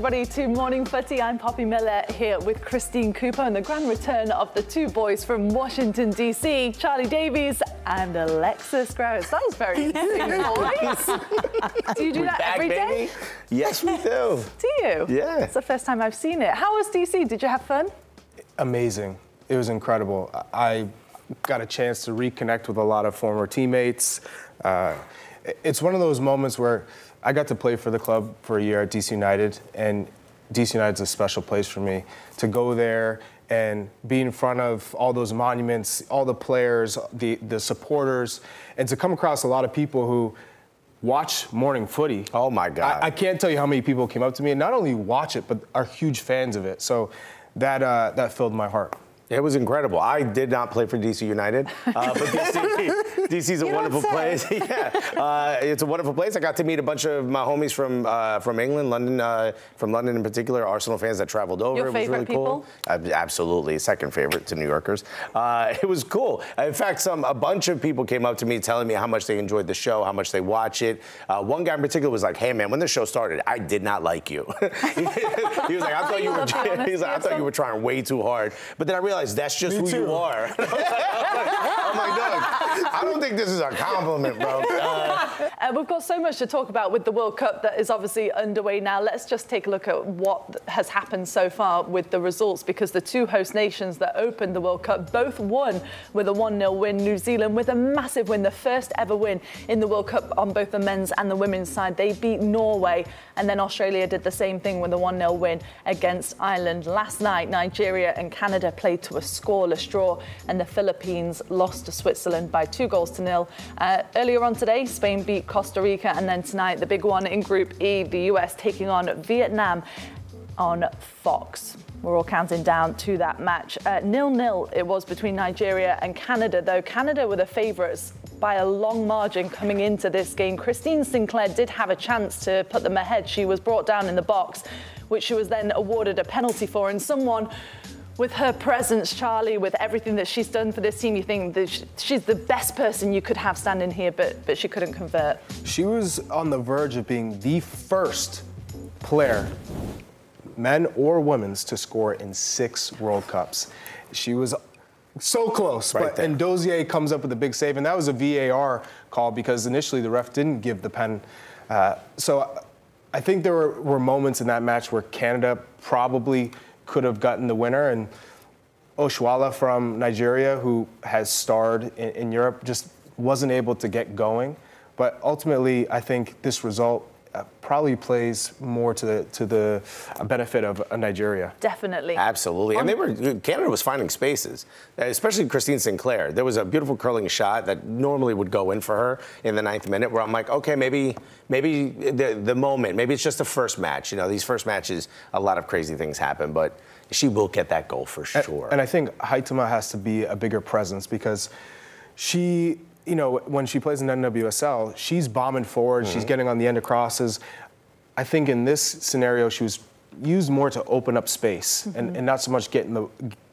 Everybody, to Morning Footy. I'm Poppy Miller here with Christine Cupo and the grand return of the two boys from Washington, D.C., Charlie Davies and Alexis Guerreros. That was very interesting do you do We're that back, every day? baby. Yes, we do. do you? Yeah. It's the first time I've seen it. How was D.C.? Did you have fun? Amazing. It was incredible. I got a chance to reconnect with a lot of former teammates. Uh, it's one of those moments where I got to play for the club for a year at DC United, and DC United's a special place for me. To go there and be in front of all those monuments, all the players, the, the supporters, and to come across a lot of people who watch morning footy. Oh my God. I, I can't tell you how many people came up to me and not only watch it, but are huge fans of it. So that, uh, that filled my heart. It was incredible. I did not play for DC United, uh, but DC, DC's a You wonderful place. yeah, uh, it's a wonderful place. I got to meet a bunch of my homies from uh, from England, London, uh, from London in particular. Arsenal fans that traveled over. Your it was favorite really cool. people? Uh, absolutely, second favorite to New Yorkers. Uh, it was cool. In fact, some a bunch of people came up to me telling me how much they enjoyed the show, how much they watch it. Uh, one guy in particular was like, "Hey man, when the show started, I did not like you." he was like, "I thought you were." love He's like, "I thought you were trying way too hard," but then I realized that's just who you are. I'm like, Doug, I don't think this is a compliment, bro. Uh, we've got so much to talk about with the World Cup that is obviously underway now. Let's just take a look at what has happened so far with the results because the two host nations that opened the World Cup both won with a 1 0 win. New Zealand with a massive win, the first ever win in the World Cup on both the men's and the women's side. They beat Norway, and then Australia did the same thing with a 1 0 win against Ireland. Last night, Nigeria and Canada played to a scoreless draw, and the Philippines lost to Switzerland by two goals to nil. Uh, earlier on today, Spain beat Costa Rica, and then tonight, the big one in Group E, the US taking on Vietnam on Fox. We're all counting down to that match. Uh, nil nil it was between Nigeria and Canada, though Canada were the favourites by a long margin coming into this game. Christine Sinclair did have a chance to put them ahead. She was brought down in the box, which she was then awarded a penalty for, and someone with her presence, Charlie, with everything that she's done for this team, you think that she's the best person you could have standing here, but but she couldn't convert. She was on the verge of being the first player, men or women's, to score in six World Cups. She was so close, Right but there. Nnadozie comes up with a big save, and that was a VAR call because initially the ref didn't give the pen. Uh, so I think there were, were moments in that match where Canada probably could have gotten the winner, and Oshoala from Nigeria, who has starred in, in Europe, just wasn't able to get going. But ultimately, I think this result uh, probably plays more to the to the benefit of uh, Nigeria. Definitely. Absolutely. And they were Canada was finding spaces, especially Christine Sinclair. There was a beautiful curling shot that normally would go in for her in the ninth minute where I'm like, okay, maybe maybe the the moment, maybe it's just the first match. You know, these first matches, a lot of crazy things happen, but she will get that goal for sure. And, and I think Huitema has to be a bigger presence because she you know, when she plays in NWSL, she's bombing forward, mm-hmm. she's getting on the end of crosses. I think in this scenario, she was used more to open up space mm-hmm. and, and, not so much get in the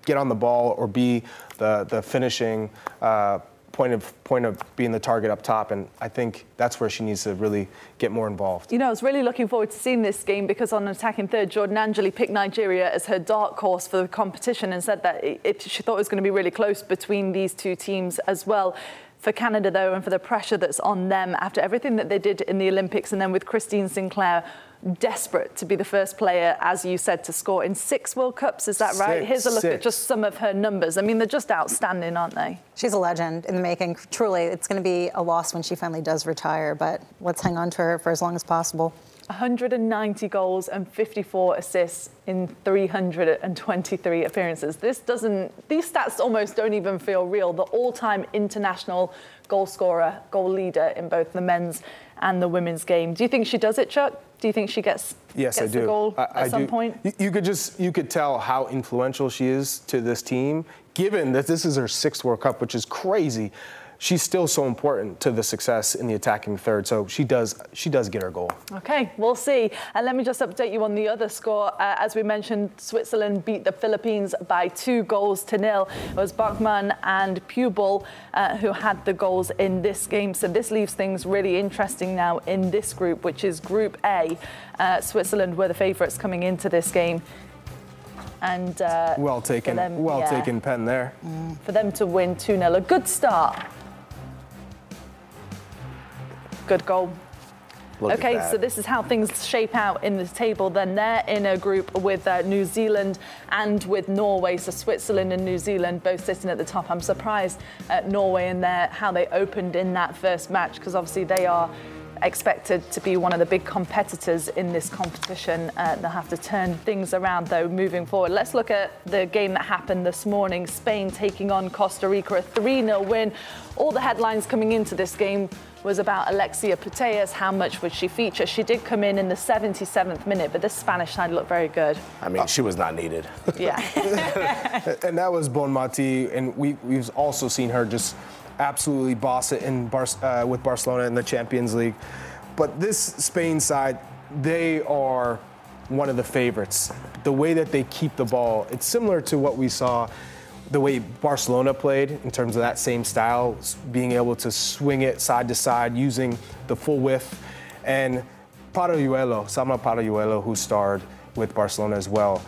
get on the ball or be the the finishing uh, point of point of being the target up top. And I think that's where she needs to really get more involved. You know, I was really looking forward to seeing this game because on attacking third, Jordan Angeli picked Nigeria as her dark horse for the competition and said that it, she thought it was going to be really close between these two teams as well for Canada, though, and for the pressure that's on them after everything that they did in the Olympics, and then with Christine Sinclair desperate to be the first player, as you said, to score in six World Cups. Is that right? Six, Here's a look six. at just some of her numbers. I mean, they're just outstanding, aren't they? She's a legend in the making. Truly, it's going to be a loss when she finally does retire, but let's hang on to her for as long as possible. 190 goals and 54 assists in 323 appearances. This doesn't, these stats almost don't even feel real. The all time international goal scorer, goal leader in both the men's and the women's game. Do you think she does it, Chuck? Do you think she gets, yes, gets I do. the goal I, at I some do. point? You, you could just you could tell how influential she is to this team, given that this is her sixth World Cup, which is crazy she's still so important to the success in the attacking third. So she does she does get her goal. Okay, we'll see. And let me just update you on the other score. Uh, as we mentioned, Switzerland beat the Philippines by two goals to nil. It was Bachmann and Piubel uh, who had the goals in this game. So this leaves things really interesting now in this group, which is Group A. Uh, Switzerland were the favourites coming into this game and uh, well taken, them, well yeah, taken pen there. For them to win 2 0, a good start Good goal. Look okay, so this is how things shape out in the table. Then they're in a group with uh, New Zealand and with Norway. So Switzerland and New Zealand both sitting at the top. I'm surprised at Norway and their how they opened in that first match because obviously they are expected to be one of the big competitors in this competition. Uh, they'll have to turn things around though moving forward. Let's look at the game that happened this morning. Spain taking on Costa Rica, a 3 0 win. All the headlines coming into this game was about Alexia Putellas. How much would she feature? She did come in in the 77th minute, but the Spanish side looked very good. I mean, she was not needed. Yeah. and that was Bonmati, and we, we've also seen her just absolutely boss it in Bar- uh, with Barcelona in the Champions League. But this Spain side, they are one of the favorites. The way that they keep the ball, it's similar to what we saw the way Barcelona played in terms of that same style, being able to swing it side to side using the full width. And Paralluelo, Salma Paralluelo, who starred with Barcelona as well,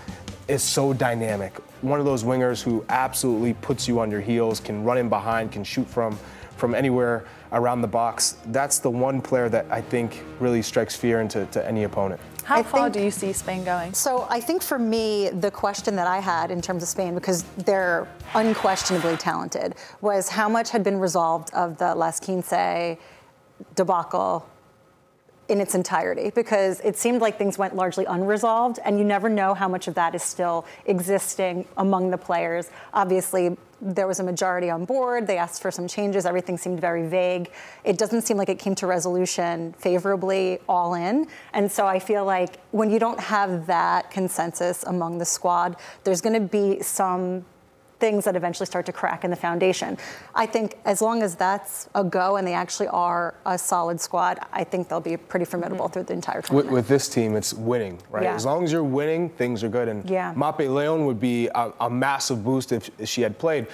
is so dynamic. One of those wingers who absolutely puts you on your heels, can run in behind, can shoot from from anywhere around the box. That's the one player that I think really strikes fear into any opponent. How I far think, do you see Spain going? So I think for me, the question that I had in terms of Spain, because they're unquestionably talented, was how much had been resolved of the Las Quince debacle in its entirety because it seemed like things went largely unresolved and you never know how much of that is still existing among the players. Obviously, there was a majority on board. They asked for some changes. Everything seemed very vague. It doesn't seem like it came to resolution favorably all in. And so I feel like when you don't have that consensus among the squad, there's going to be some things that eventually start to crack in the foundation. I think as long as that's a go and they actually are a solid squad, I think they'll be pretty formidable mm-hmm. through the entire tournament. With, with, this team, it's winning, right? Yeah. As long as you're winning, things are good. And yeah. Mapi Leon would be a, a massive boost if, if she had played.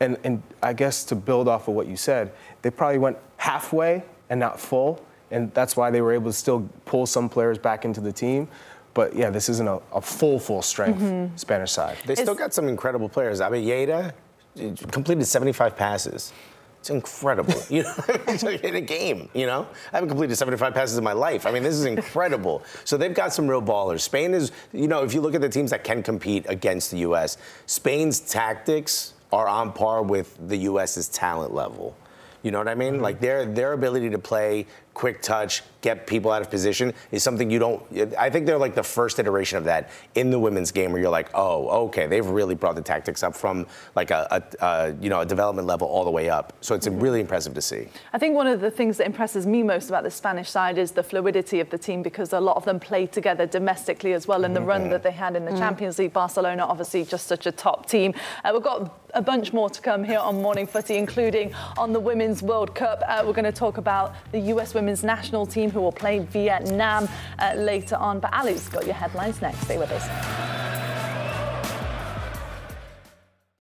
And, and I guess to build off of what you said, they probably went halfway and not full. And that's why they were able to still pull some players back into the team. But yeah, this isn't a, a full, full strength mm-hmm. Spanish side. They still got some incredible players. I mean, Yeda completed 75 passes. It's incredible. You know, in a game, you know? I haven't completed 75 passes in my life. I mean, this is incredible. so they've got some real ballers. Spain is, you know, if you look at the teams that can compete against the U.S., Spain's tactics are on par with the U.S.'s talent level. You know what I mean? Mm-hmm. Like their their ability to play quick touch, get people out of position is something you don't. I think they're like the first iteration of that in the women's game, where you're like, oh, okay, they've really brought the tactics up from like a, a, a you know a development level all the way up. So it's mm-hmm. really impressive to see. I think one of the things that impresses me most about the Spanish side is the fluidity of the team because a lot of them play together domestically as well in the mm-hmm. run that they had in the mm-hmm. Champions League. Barcelona, obviously, just such a top team. Uh, we've got a bunch more to come here on Morning Footy, including on the Women's World Cup. Uh, we're going to talk about the US Women's National Team who will play Vietnam uh, later on. But Ali's got your headlines next. Stay with us.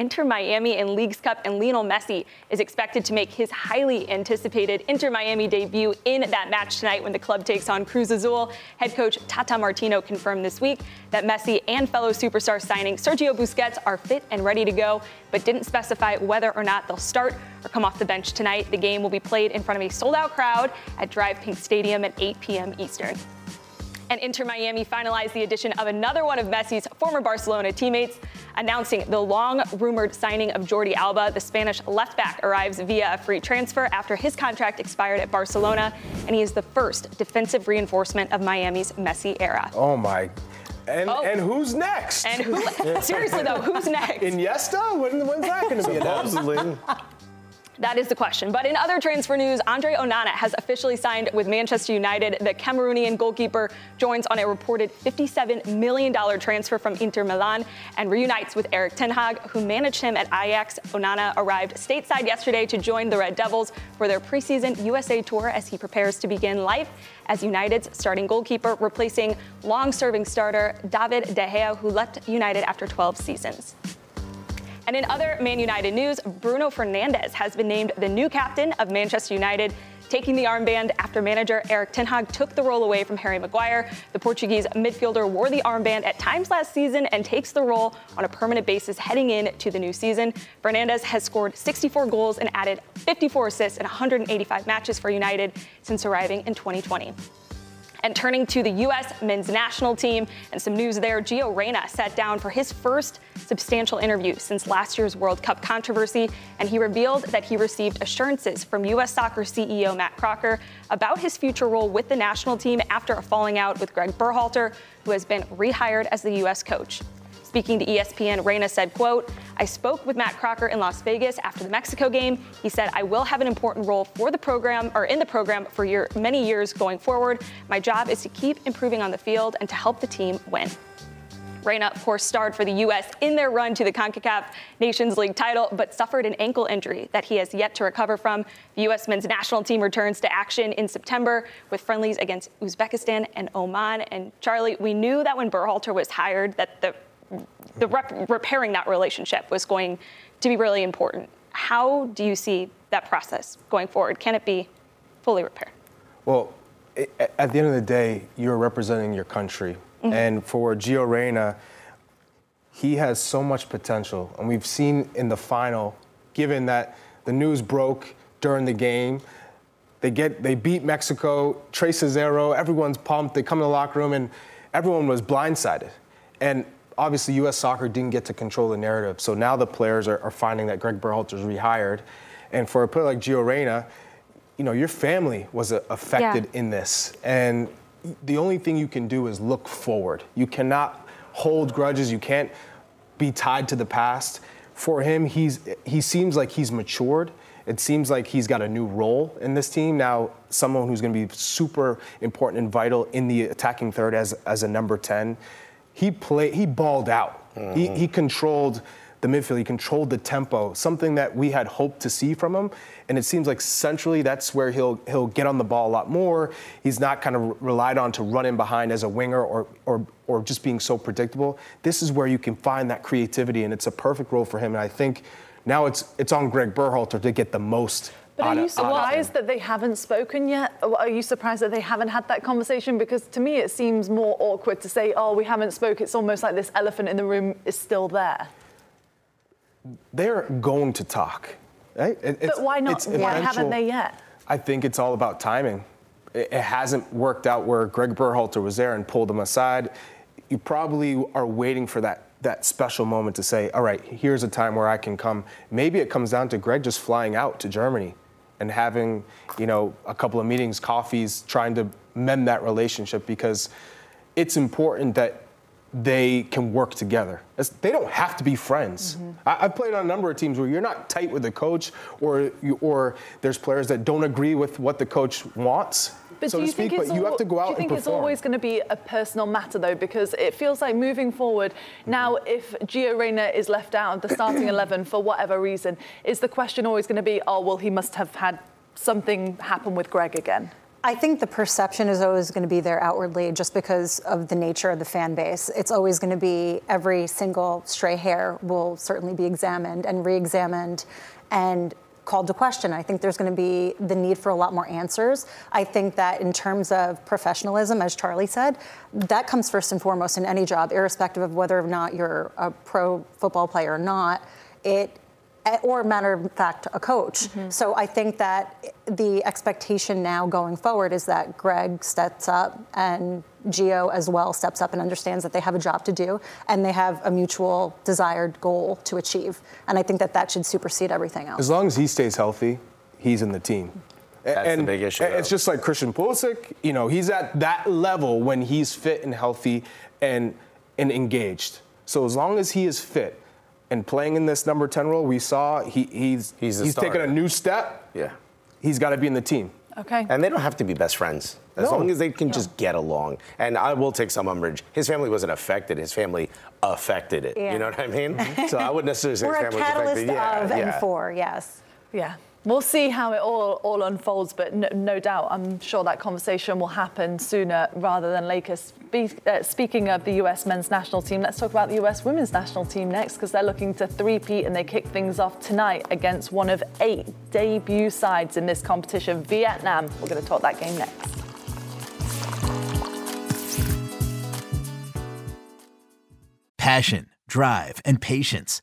Inter Miami in Leagues Cup, and Lionel Messi is expected to make his highly anticipated Inter Miami debut in that match tonight when the club takes on Cruz Azul. Head coach Tata Martino confirmed this week that Messi and fellow superstar signing Sergio Busquets are fit and ready to go, but didn't specify whether or not they'll start or come off the bench tonight. The game will be played in front of a sold out crowd at DRV PNK Stadium at 8 p.m. Eastern and Inter Miami finalized the addition of another one of Messi's former Barcelona teammates, announcing the long rumored signing of Jordi Alba. The Spanish left back arrives via a free transfer after his contract expired at Barcelona, and he is the first defensive reinforcement of Miami's Messi era. Oh my and, oh. and who's next? And who? seriously though, who's next? Iniesta? When, when's that going to be announced? That is the question. But in other transfer news, Andre Onana has officially signed with Manchester United. The Cameroonian goalkeeper joins on a reported $57 million transfer from Inter Milan and reunites with Erik Ten Hag, who managed him at Ajax. Onana arrived stateside yesterday to join the Red Devils for their preseason USA tour as he prepares to begin life as United's starting goalkeeper, replacing long-serving starter David De Gea, who left United after 12 seasons. And in other Man United news, Bruno Fernandes has been named the new captain of Manchester United taking the armband after manager Erik Ten Hag took the role away from Harry Maguire. The Portuguese midfielder wore the armband at times last season and takes the role on a permanent basis heading into the new season. Fernandes has scored 64 goals and added 54 assists in 185 matches for United since arriving in 2020. And turning to the U.S. men's national team and some news there, Gio Reyna sat down for his first substantial interview since last year's World Cup controversy, and he revealed that he received assurances from U.S. soccer CEO Matt Crocker about his future role with the national team after a falling out with Greg Berhalter, who has been rehired as the U.S. coach. Speaking to ESPN, Reyna said, quote, I spoke with Matt Crocker in Las Vegas after the Mexico game. He said, I will have an important role for the program or in the program for year, many years going forward. My job is to keep improving on the field and to help the team win. Reyna, of course, starred for the U.S. in their run to the CONCACAF Nations League title, but suffered an ankle injury that he has yet to recover from. The U.S. men's national team returns to action in September with friendlies against Uzbekistan and Oman. And Charlie, we knew that when Berhalter was hired, that the the rep- repairing that relationship was going to be really important. How do you see that process going forward? Can it be fully repaired? Well, it, at the end of the day, you're representing your country. Mm-hmm. And for Gio Reyna, he has so much potential. And we've seen in the final, given that the news broke during the game, they get they beat Mexico, Trey Cesaro, everyone's pumped. They come in the locker room and everyone was blindsided. And obviously U.S. soccer didn't get to control the narrative. So now the players are, are finding that Greg Berhalter's rehired. And for a player like Gio Reyna, you know, your family was uh, affected yeah. in this. And the only thing you can do is look forward. You cannot hold grudges. You can't be tied to the past. For him, he's he seems like he's matured It seems like he's got a new role in this team now. Someone who's going to be super important and vital in the attacking third as as a number ten. He played. He balled out. Mm-hmm. He, he controlled the midfield. He controlled the tempo, something that we had hoped to see from him. And it seems like centrally, that's where he'll he'll get on the ball a lot more. He's not kind of relied on to run in behind as a winger or or or just being so predictable. This is where you can find that creativity, and it's a perfect role for him. And I think now it's it's on Greg Berhalter to get the most but are you surprised that they haven't spoken yet? Are you surprised that they haven't had that conversation? Because to me, it seems more awkward to say, oh, we haven't spoke. It's almost like this elephant in the room is still there they're going to talk. Right? It, but why not? Why haven't they yet? I think it's all about timing. It, it hasn't worked out where Greg Berhalter was there and pulled him aside. You probably are waiting for that that special moment to say, all right, here's a time where I can come. Maybe it comes down to Greg just flying out to Germany and having, you know, a couple of meetings, coffees, trying to mend that relationship because it's important that they can work together. they don't have to be friends. Mm-hmm. I, have played on a number of teams where you're not tight with the coach, or you, or there's players that don't agree with what the coach wants. But so do you think speak, it's but you have to go out Do you think it's always going to be a personal matter though? Because it feels like moving forward now, if Gio Reyna is left out of the starting eleven for whatever reason, is the question always going to be, oh well, he must have had something happen with Greg again? I think the perception is always going to be there outwardly just because of the nature of the fan base. It's always going to be every single stray hair will certainly be examined and re examined and called to question. I think there's going to be the need for a lot more answers. I think that in terms of professionalism, as Charlie said, that comes first and foremost in any job, irrespective of whether or not you're a pro football player or not. It or matter of fact, a coach. Mm-hmm. So I think that the expectation now going forward is that Greg steps up and Gio as well steps up and understands that they have a job to do and they have a mutual desired goal to achieve. And I think that that should supersede everything else. As long as he stays healthy, he's in the team. That's and the big issue. It's just like Christian Pulisic. You know, he's at that level when he's fit and healthy and and engaged. So as long as he is fit, and playing in this number 10 role, we saw he, he's he's, he's taken a new step. Yeah. He's got to be in the team. Okay. And they don't have to be best friends. As no. long as they can no. just get along. And I will take some umbrage. His family wasn't affected. His family affected it. Yeah. You know what I mean? Mm-hmm. so I wouldn't necessarily say We're his family was affected. Yeah, of yeah. and for, yes. Yeah. We'll see how it all, all unfolds, but no, no, doubt, I'm sure that conversation will happen sooner rather than later. Spe- uh, speaking of the US men's national team, let's talk about the US women's national team next because they're looking to three-peat and they kick things off tonight against one of eight debut sides in this competition, Vietnam. We're going to talk that game next. Passion, drive, and patience.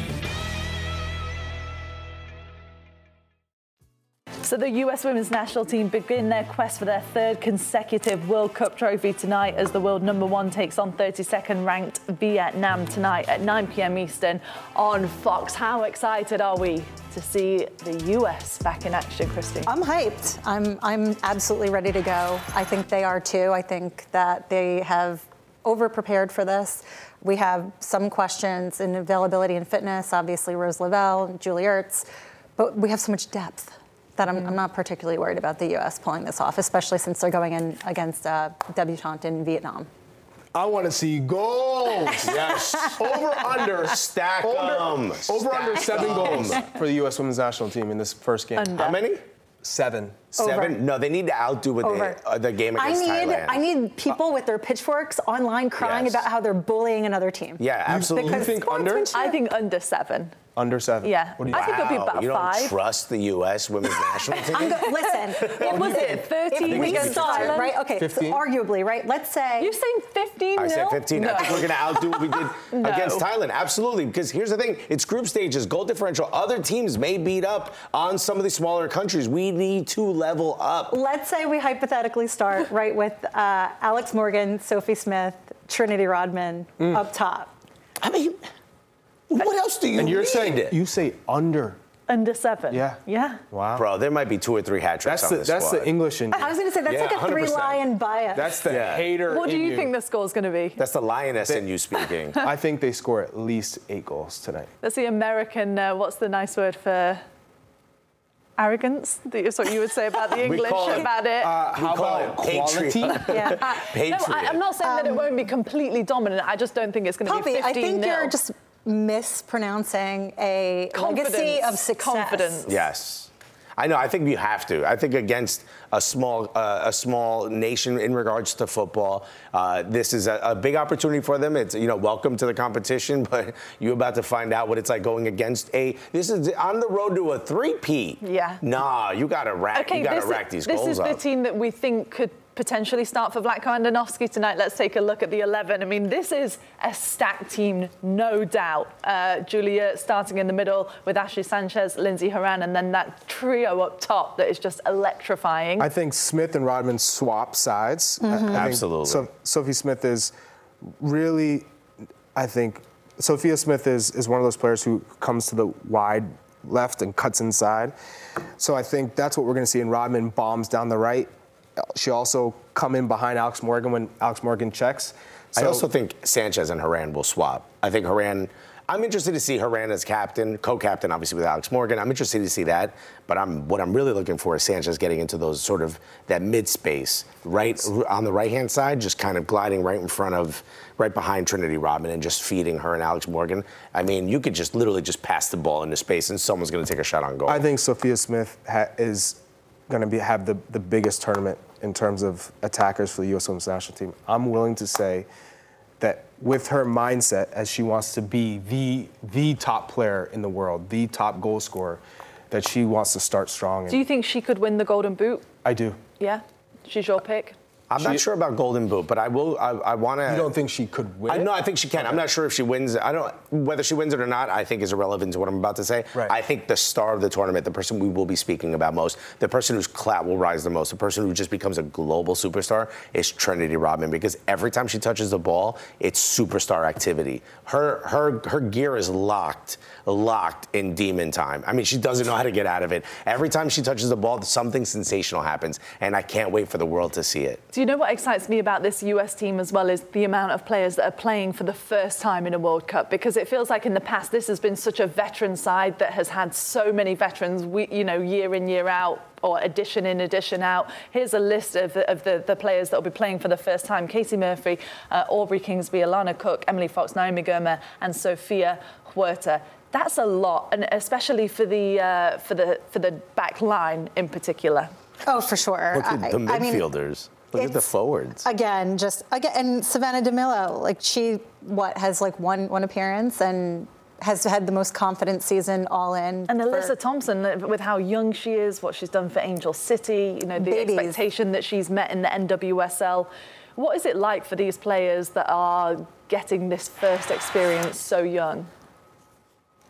So the US women's national team begin their quest for their third consecutive World Cup trophy tonight as the world number one takes on 32nd ranked Vietnam tonight at 9 p.m. Eastern on Fox. How excited are we to see the US back in action, Christine? I'm hyped. I'm I'm absolutely ready to go. I think they are too. I think that they have over prepared for this. We have some questions in availability and fitness, obviously Rose Lavelle, Julie Ertz, but we have so much depth that I'm, I'm not particularly worried about the U.S. pulling this off, especially since they're going in against uh, debutante in Vietnam. I want to see goals. Yes. over under Stack over, 'em. over under seven seven 'em. goals for the U.S. Women's National Team in this first game. Under. How many? Seven. Seven? No, they need to outdo what they, uh, the game I need Thailand. I need people with their pitchforks online crying Yes. about how they're bullying another team. yeah, absolutely. Because- think under? I think under seven. Under seven. Yeah. What do you I think it'll be Wow, about you don't five. trust the U.S. women's national team? I'm go- listen. What was it? 13 if we against start, Thailand? right? Okay, so 15? arguably, right? Let's say You're saying 15 I said nil? 15. I think we're going to outdo what we did No. against Thailand. Absolutely. Because here's the thing it's group stages, goal differential. Other teams may beat up on some of the smaller countries. We need to level up. let's say we hypothetically start right with uh, Alex Morgan, Sophie Smith, Trinity Rodman Mm. up top. I mean, what else do you And you're need? saying you say under. Under seven. Yeah. Yeah. Wow. Bro, there might be two or three hat tricks That's on the this that's squad. the English in you. I was going to say that's Yeah, like a 100%. three lion bias. That's the Yeah. hater. What do in you think the is going to be? That's the lioness in you speaking. I think they score at least eight goals tonight. That's the American, uh, what's the nice word for arrogance? That's what you would say about the English call it, about it. Uh, how call about it quality? patriot. yeah. no, Patriot. I, am not saying that it won't be completely dominant. I just don't think it's going to be Poppy, 15 I think nil. you're just mispronouncing a Confidence. legacy of success. Confidence. Yes. I know. I think you have to. I think against a small uh, a small nation in regards to football, uh, this is a, a big opportunity for them. It's you know welcome to the competition, but you're about to find out what it's like going against a. This is on the road to a three-peat. Yeah. Nah, you gotta rack. Okay, you gotta this, rack these this goals is up. the team that we think could potentially start for Vlatko Andonovski tonight. Let's take a look at the 11. I mean, this is a stacked team, no doubt. Uh, Julia starting in the middle with Ashley Sanchez, Lindsey Horan, and then that trio up top that is just electrifying. I think Smith and Rodman swap sides. I- I Absolutely. So, Sophie Smith is really, I think, Sophia Smith is, is one of those players who comes to the wide left and cuts inside. So I think that's what we're going to see. in Rodman bombs down the right. She also come in behind Alex Morgan when Alex Morgan checks. I also think Sanchez and Horan will swap. I think Horan. I'm interested to see Horan as captain, co-captain, obviously with Alex Morgan. I'm interested to see that, but I'm what I'm really looking for is Sanchez getting into those sort of that mid space, right on the right hand side, just kind of gliding right in front of, right behind Trinity Rodman, and just feeding her and Alex Morgan. I mean, you could just literally just pass the ball into space, and someone's going to take a shot on goal. I think Sophia Smith ha- is going to be have the, the biggest tournament in terms of attackers for the U.S. Women's National Team. I'm willing to say that with her mindset, as she wants to be the the top player in the world, the top goal scorer, that she wants to start strong. Do you think she could win the Golden Boot? I do. Yeah? She's your pick? I'm not sure about Golden Boot, but I will. I, I want to. You don't think she could win? I know. I think she can. I'm not sure if she wins. I don't. Whether she wins it or not, I think is irrelevant to what I'm about to say. Right. I think the star of the tournament, the person we will be speaking about most, the person whose clout will rise the most, the person who just becomes a global superstar, is Trinity Rodman. Because every time she touches the ball, it's superstar activity. Her her her gear is locked, locked in demon time. I mean, she doesn't know how to get out of it. Every time she touches the ball, something sensational happens, and I can't wait for the world to see it. Do you know what excites me about this US team as well is the amount of players that are playing for the first time in a World Cup because it feels like in the past this has been such a veteran side that has had so many veterans, you know, year in year out or addition in addition out. Here's a list of the, of the, the players that will be playing for the first time: Casey Murphy, uh, Aubrey Kingsbury, Alana Cook, Emily Fox, Naomi Girma, and Sofia Huerta. That's a lot, and especially for the uh, for the for the back line in particular. Oh, for sure. Look at I- the I mean, midfielders. Look at the forwards. Again, just again, and Savannah DeMelo, like she, what has like one one appearance and has had the most confident season all in. And for- Alyssa Thompson, uh, with how young she is, what she's done for Angel City, you know, the Babies. expectation that she's met in the NWSL. What is it like for these players that are getting this first experience so young?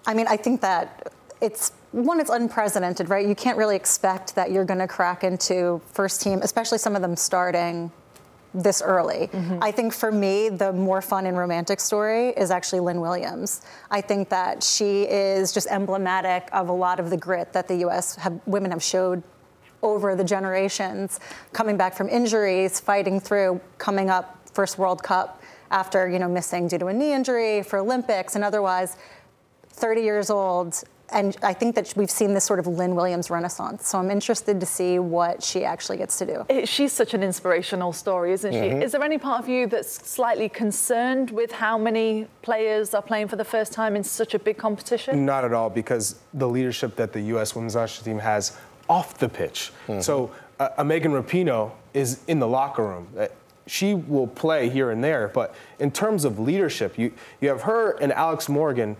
I mean, I think that it's one, it's unprecedented, right? You can't really expect that you're going to crack into first team, especially some of them starting this early. Mm-hmm. I think for me, the more fun and romantic story is actually Lynn Williams. I think that she is just emblematic of a lot of the grit that the U.S. Have, women have showed over the generations, coming back from injuries, fighting through, coming up first World Cup after you know missing due to a knee injury for Olympics and otherwise. 30 years old and I think that we've seen this sort of Lynn Williams renaissance. So I'm interested to see what she actually gets to do. It, she's such an inspirational story, isn't Mm-hmm. she? Is there any part of you that's slightly concerned with how many players are playing for the first time in such a big competition? Not at all, because the leadership that the U.S. women's national team has off the pitch. So, uh, a Megan Rapinoe is in the locker room. Uh, She will play here and there, but in terms of leadership, you, you have her and Alex Morgan.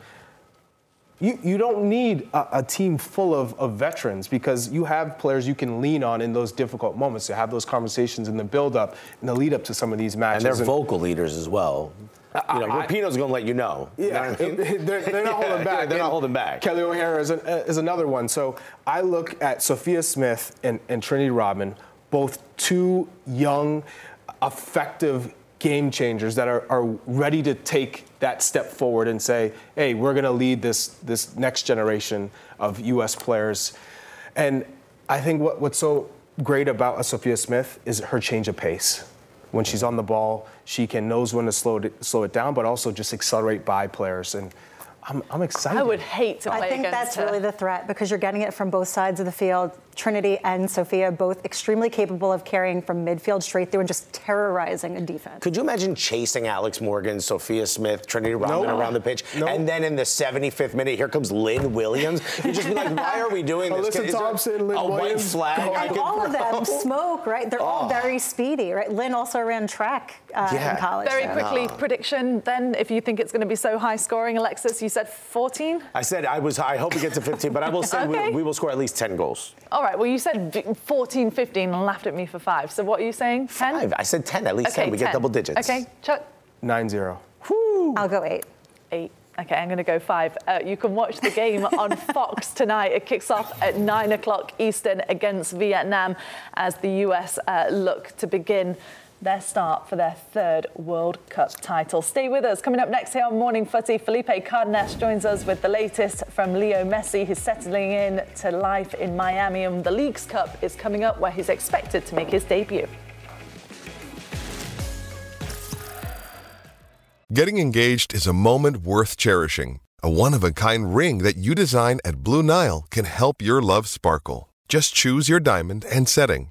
You, you don't need a, a team full of, of veterans because you have players you can lean on in those difficult moments to have those conversations in the build up and the lead up to some of these matches. And they're vocal leaders as well. You know, I- Rapinoe's going to let you know. You know Yeah, I mean? they're, they're not holding back. they're not holding back. Kelly O'Hara is, an, is another one. So I look at Sophia Smith and, and Trinity Rodman, both two young, effective game changers that are, are ready to take that step forward and say, hey, we're going to lead this, this next generation of U.S. players. And I think what, what's so great about a Sophia Smith is her change of pace. When she's on the ball, she can knows when to slow it, slow it down, but also just accelerate by players. And I'm, I'm excited. I would hate to play I think against that's her. really the threat because you're getting it from both sides of the field. Trinity and Sophia both extremely capable of carrying from midfield straight through and just terrorizing a defense. Could you imagine chasing Alex Morgan, Sophia Smith, Trinity Rodman No. around the pitch, No. and then in the 75th minute, here comes Lynn Williams? You'd just be like, why are we doing this? Alyssa Thompson, Lynn a white Williams, flag. go I And could all of them smoke, right? They're all very speedy, right? Lynn also ran track uh, Yeah. in college. Very so- quickly, prediction then, if you think it's going to be so high scoring, Alexis, you said 14? I said I was. I hope we get to 15, but I will say Okay. we, we will score at least 10 goals. All right, well, you said 14, 15 and laughed at me for five. So what are you saying? 10? Five. I said 10. At least Okay, 10. We get double digits. Okay, Chuck? 9 0. I'll go eight. Eight. Okay, I'm going to go five. Uh, you can watch the game on Fox tonight. It kicks off at nine o'clock Eastern against Vietnam as the US uh, look to begin their start for their third World Cup title. Stay with us. Coming up next here on Morning Footy, Felipe Cardenas joins us with the latest from Leo Messi, who's settling in to life in Miami, and the League's Cup is coming up where he's expected to make his debut. Getting engaged is a moment worth cherishing. A one of a kind ring that you design at Blue Nile can help your love sparkle. Just choose your diamond and setting.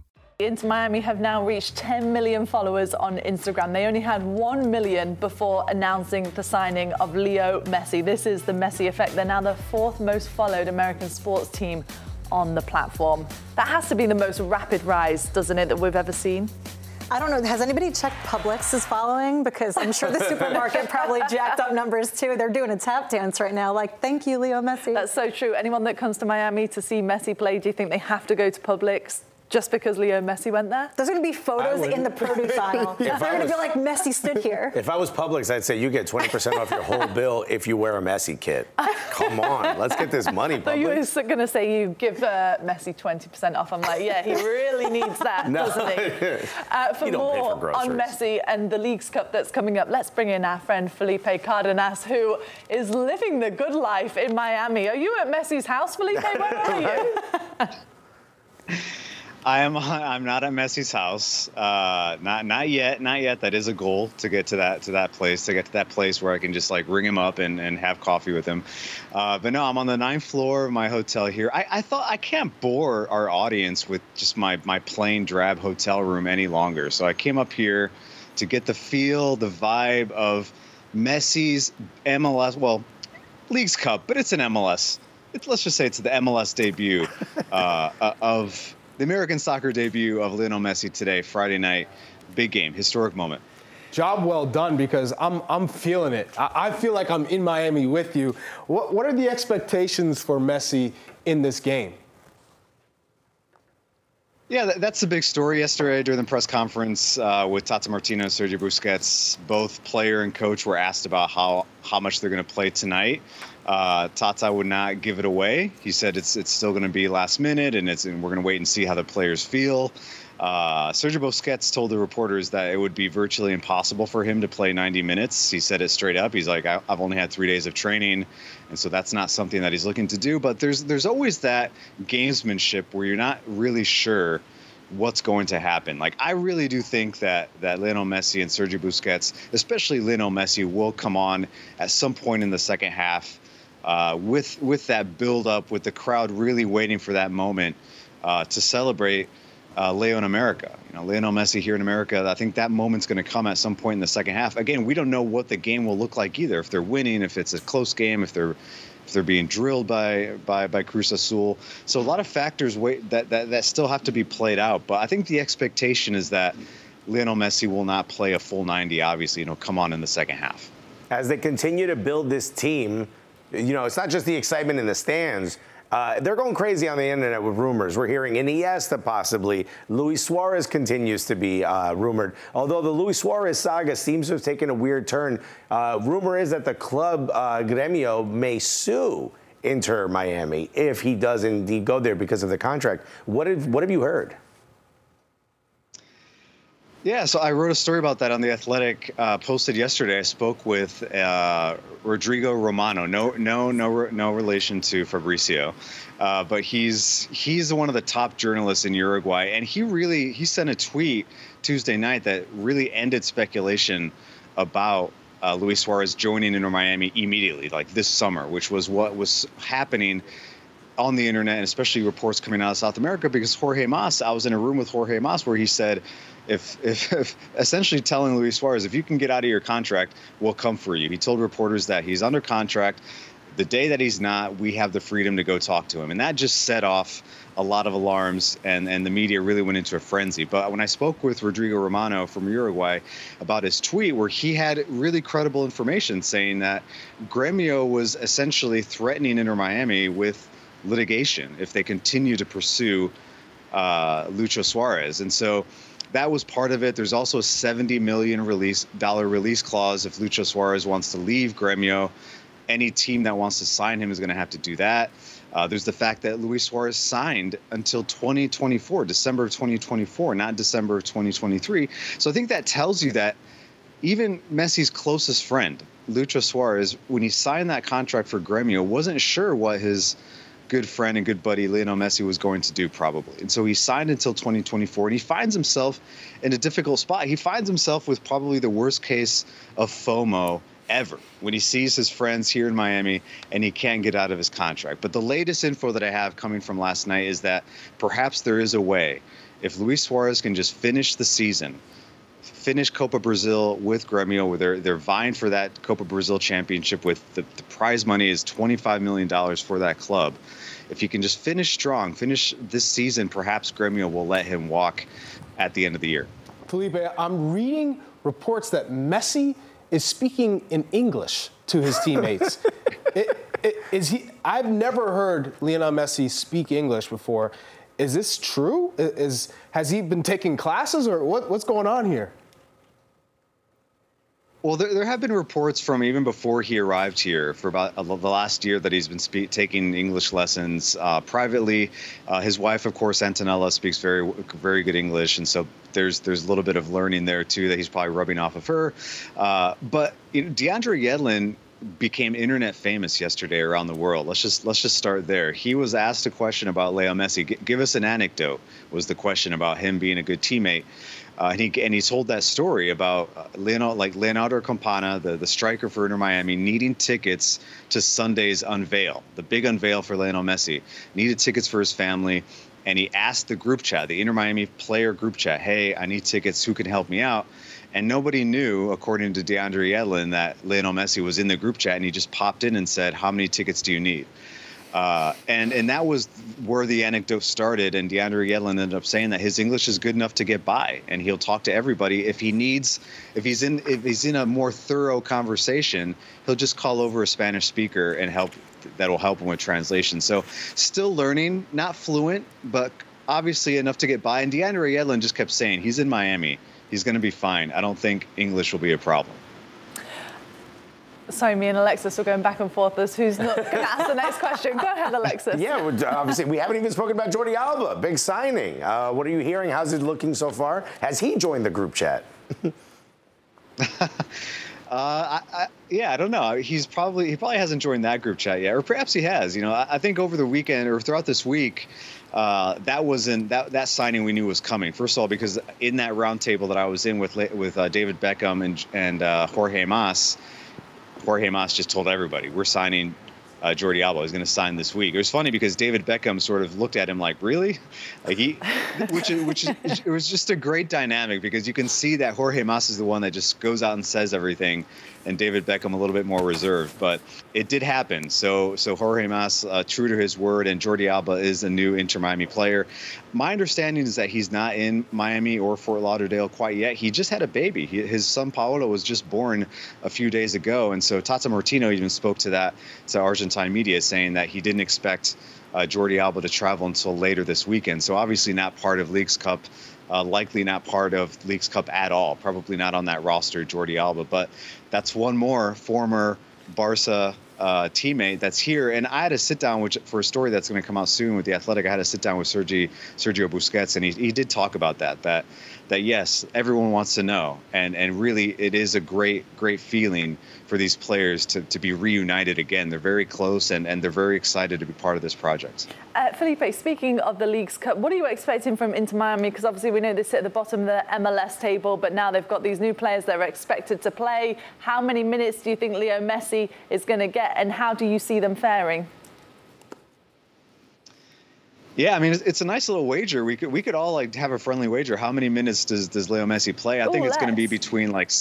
Inter Miami have now reached 10 million followers on Instagram. They only had 1 million before announcing the signing of Leo Messi. This is the Messi effect. They're now the fourth most followed American sports team on the platform. That has to be the most rapid rise, doesn't it, that we've ever seen? I don't know. Has anybody checked Publix's following? Because I'm sure the supermarket probably jacked up numbers too. They're doing a tap dance right now. Like, thank you, Leo Messi. That's so true. Anyone that comes to Miami to see Messi play, do you think they have to go to Publix just because Leo Messi went there? There's going to be photos in the produce aisle. They're If I going to be was- like, Messi stood here. If I was Publix, I'd say you get 20% off your whole bill if you wear a Messi kit. Come on, let's get this money, I thought you Publix. were going to say you give uh, Messi 20% off. I'm like, yeah, he really needs that, No. doesn't he? Uh, for You don't for more on groceries. Messi and the League's Cup that's coming up, let's bring in our friend Felipe Cardenas, who is living the good life in Miami. Are you at Messi's house, Felipe? Where are you? I am. I'm not at Messi's house. Uh, not not yet. Not yet. That is a goal to get to that to that place. To get to that place where I can just like ring him up and, and have coffee with him. Uh, but no, I'm on the ninth floor of my hotel here. I, I thought I can't bore our audience with just my my plain drab hotel room any longer. So I came up here to get the feel, the vibe of Messi's MLS. Well, League's Cup, but it's an MLS. It's, let's just say it's the MLS debut uh, of the American soccer debut of Lionel Messi today, Friday night. Big game, historic moment. Job well done because I'm I'm feeling it. I, I feel like I'm in Miami with you. What what are the expectations for Messi in this game? Yeah, that's the big story yesterday during the press conference uh, with Tata Martino and Sergio Busquets. Both player and coach were asked about how, how much they're going to play tonight. Uh, Tata would not give it away. He said it's it's still going to be last minute, and it's and we're going to wait and see how the players feel. Uh, Sergio Busquets told the reporters that it would be virtually impossible for him to play 90 minutes. He said it straight up. He's like, I've only had three days of training, and so that's not something that he's looking to do. But there's there's always that gamesmanship where you're not really sure what's going to happen. Like I really do think that that Lionel Messi and Sergio Busquets, especially Lionel Messi, will come on at some point in the second half uh, with with that build up, with the crowd really waiting for that moment uh, to celebrate uh, Leo in America. You know, Lionel Messi here in America. I think that moment's going to come at some point in the second half. Again, we don't know what the game will look like either. If they're winning, if it's a close game, if they're if they're being drilled by by by Cruz Azul. So a lot of factors that that that still have to be played out. But I think the expectation is that Lionel Messi will not play a full 90. Obviously, you know, come on in the second half. As they continue to build this team, you know, it's not just the excitement in the stands uh, they're going crazy on the internet with rumors. We're hearing Iniesta possibly. Luis Suarez continues to be uh, rumored. Although the Luis Suarez saga seems to have taken a weird turn. Uh, rumor is that the club uh, Gremio may sue Inter Miami if he does indeed go there because of the contract. What have, what have you heard? Yeah, so I wrote a story about that on the Athletic. Uh, posted yesterday. I spoke with uh, Rodrigo Romano. No, no, no, no relation to Fabrizio, uh, but he's he's one of the top journalists in Uruguay, and he really he sent a tweet Tuesday night that really ended speculation about uh, Luis Suarez joining Inter Miami immediately, like this summer, which was what was happening on the internet, and especially reports coming out of South America, because Jorge Mas, I was in a room with Jorge Mas where he said if, if, if, essentially telling Luis Suarez, if you can get out of your contract, we'll come for you. He told reporters that he's under contract. The day that he's not, we have the freedom to go talk to him. And that just set off a lot of alarms, and, and the media really went into a frenzy. But when I spoke with Rodrigo Romano from Uruguay about his tweet, where he had really credible information saying that Gremio was essentially threatening Inter Miami with litigation if they continue to pursue uh, Lucho Suarez. And so that was part of it. There's also a 70 million release dollar release clause if Lucho Suarez wants to leave Gremio. Any team that wants to sign him is going to have to do that. Uh, there's the fact that Luis Suarez signed until 2024, December of 2024, not December of 2023. So I think that tells you that even Messi's closest friend, Lucho Suarez, when he signed that contract for Gremio, wasn't sure what his good friend and good buddy Lionel Messi was going to do probably. And so he signed until 2024 and he finds himself in a difficult spot. He finds himself with probably the worst case of FOMO ever when he sees his friends here in Miami and he can't get out of his contract. But the latest info that I have coming from last night is that perhaps there is a way if Luis Suarez can just finish the season finish Copa Brazil with Gremio, where they're they're vying for that Copa Brazil championship. With the, the prize money is twenty five million dollars for that club. If he can just finish strong, finish this season, perhaps Gremio will let him walk at the end of the year. Felipe, I'm reading reports that Messi is speaking in English to his teammates. it, it, is he? I've never heard Lionel Messi speak English before. Is this true? Is has he been taking classes or what, what's going on here? Well, there, there have been reports from even before he arrived here for about uh, the last year that he's been spe- taking English lessons uh, privately. Uh, his wife, of course, Antonella, speaks very very good English, and so there's there's a little bit of learning there too that he's probably rubbing off of her. Uh, but you know, DeAndre Yedlin became internet famous yesterday around the world. Let's just let's just start there. He was asked a question about Leo Messi. G- give us an anecdote. Was the question about him being a good teammate? Uh, and he and he told that story about uh, Leonardo, like Leonardo Campana, the, the striker for Inter Miami, needing tickets to Sunday's unveil, the big unveil for Lionel Messi. Needed tickets for his family, and he asked the group chat, the Inter Miami player group chat, "Hey, I need tickets. Who can help me out?" And nobody knew, according to DeAndre Yedlin, that Lionel Messi was in the group chat, and he just popped in and said, "How many tickets do you need?" Uh, and and that was where the anecdote started. And DeAndre Yedlin ended up saying that his English is good enough to get by, and he'll talk to everybody if he needs. If he's in if he's in a more thorough conversation, he'll just call over a Spanish speaker and help. That'll help him with translation. So still learning, not fluent, but obviously enough to get by. And DeAndre Yedlin just kept saying he's in Miami. He's going to be fine. I don't think English will be a problem. Sorry, me and Alexis are going back and forth as who's not going to ask the next question. Go ahead, Alexis. Yeah, obviously, we haven't even spoken about Jordi Alba. Big signing. Uh, what are you hearing? How's it looking so far? Has he joined the group chat? Uh, I, I, yeah, I don't know. He's probably he probably hasn't joined that group chat yet, or perhaps he has. You know, I, I think over the weekend or throughout this week, uh, that wasn't that that signing we knew was coming. First of all, because in that roundtable that I was in with with uh, David Beckham and and uh, Jorge Mas, Jorge Mas just told everybody we're signing uh, Jordi Alba is going to sign this week. It was funny because David Beckham sort of looked at him like, "Really?" Like he, which which it was just a great dynamic because you can see that Jorge Mas is the one that just goes out and says everything, and David Beckham a little bit more reserved. But it did happen. So so Jorge Mas, uh, true to his word, and Jordi Alba is a new Inter Miami player. My understanding is that he's not in Miami or Fort Lauderdale quite yet. He just had a baby. He, his son Paolo was just born a few days ago, and so Tata Martino even spoke to that to Argentine media, saying that he didn't expect uh, Jordi Alba to travel until later this weekend. So obviously not part of Leagues Cup. Uh, likely not part of Leagues Cup at all. Probably not on that roster, Jordi Alba. But that's one more former Barca uh, teammate that's here. And I had a sit down which, for a story that's going to come out soon with the Athletic. I had a sit down with Sergi, Sergio Busquets, and he, he did talk about that. That that yes, everyone wants to know, and and really it is a great great feeling for these players to, to be reunited again. They're very close and, and they're very excited to be part of this project. Uh, Felipe, speaking of the Leagues Cup, what are you expecting from Inter Miami? Because obviously we know they sit at the bottom of the MLS table, but now they've got these new players that are expected to play. How many minutes do you think Leo Messi is going to get, and how do you see them faring? Yeah, I mean it's, it's, a nice little wager. We could we could all like have a friendly wager. How many minutes does does Leo Messi play? I Ooh, think it's going to be between like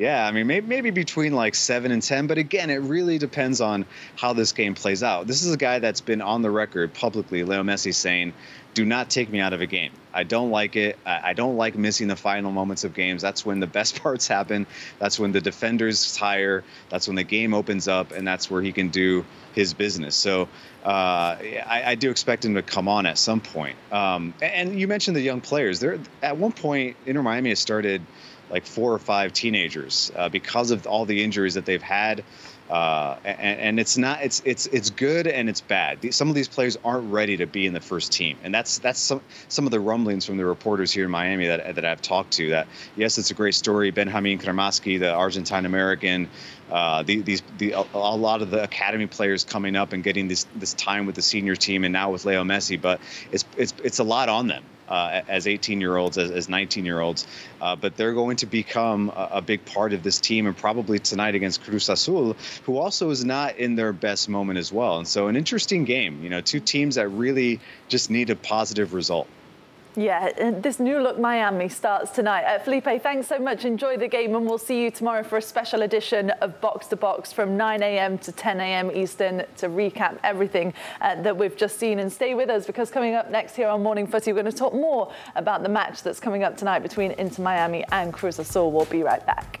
yeah, I mean, maybe, maybe between like seven and 10, but again, it really depends on how this game plays out. This is a guy that's been on the record publicly, Leo Messi, saying, do not take me out of a game. I don't like it. I don't like missing the final moments of games. That's when the best parts happen. That's when the defenders tire. That's when the game opens up, and that's where he can do his business. So uh, I, I, do expect him to come on at some point. Um, and you mentioned the young players. There, at one point, Inter Miami has started – like four or five teenagers uh, because of all the injuries that they've had. Uh, and, and, it's not it's it's it's good and it's bad. Some of these players aren't ready to be in the first team, and that's that's some some of the rumblings from the reporters here in Miami that that I've talked to. That yes, it's a great story. Benjamin Cremaschi, the Argentine American, uh, the, these the, a, a, lot of the academy players coming up and getting this this time with the senior team, and now with Leo Messi. But it's it's it's a lot on them uh, as 18 year olds, as, as 19 year olds. Uh, but they're going to become a, a, big part of this team, and probably tonight against Cruz Azul, who also is not in their best moment as well. And so, an interesting game. You know, two teams that really just need a positive result. Yeah, this new look Miami starts tonight. Uh, Felipe, thanks so much. Enjoy the game, and we'll see you tomorrow for a special edition of Box to Box from 9 a.m. to 10 a.m. Eastern to recap everything uh, that we've just seen. And stay with us because coming up next here on Morning Footy, we're going to talk more about the match that's coming up tonight between Inter Miami and Cruz Azul. We'll be right back.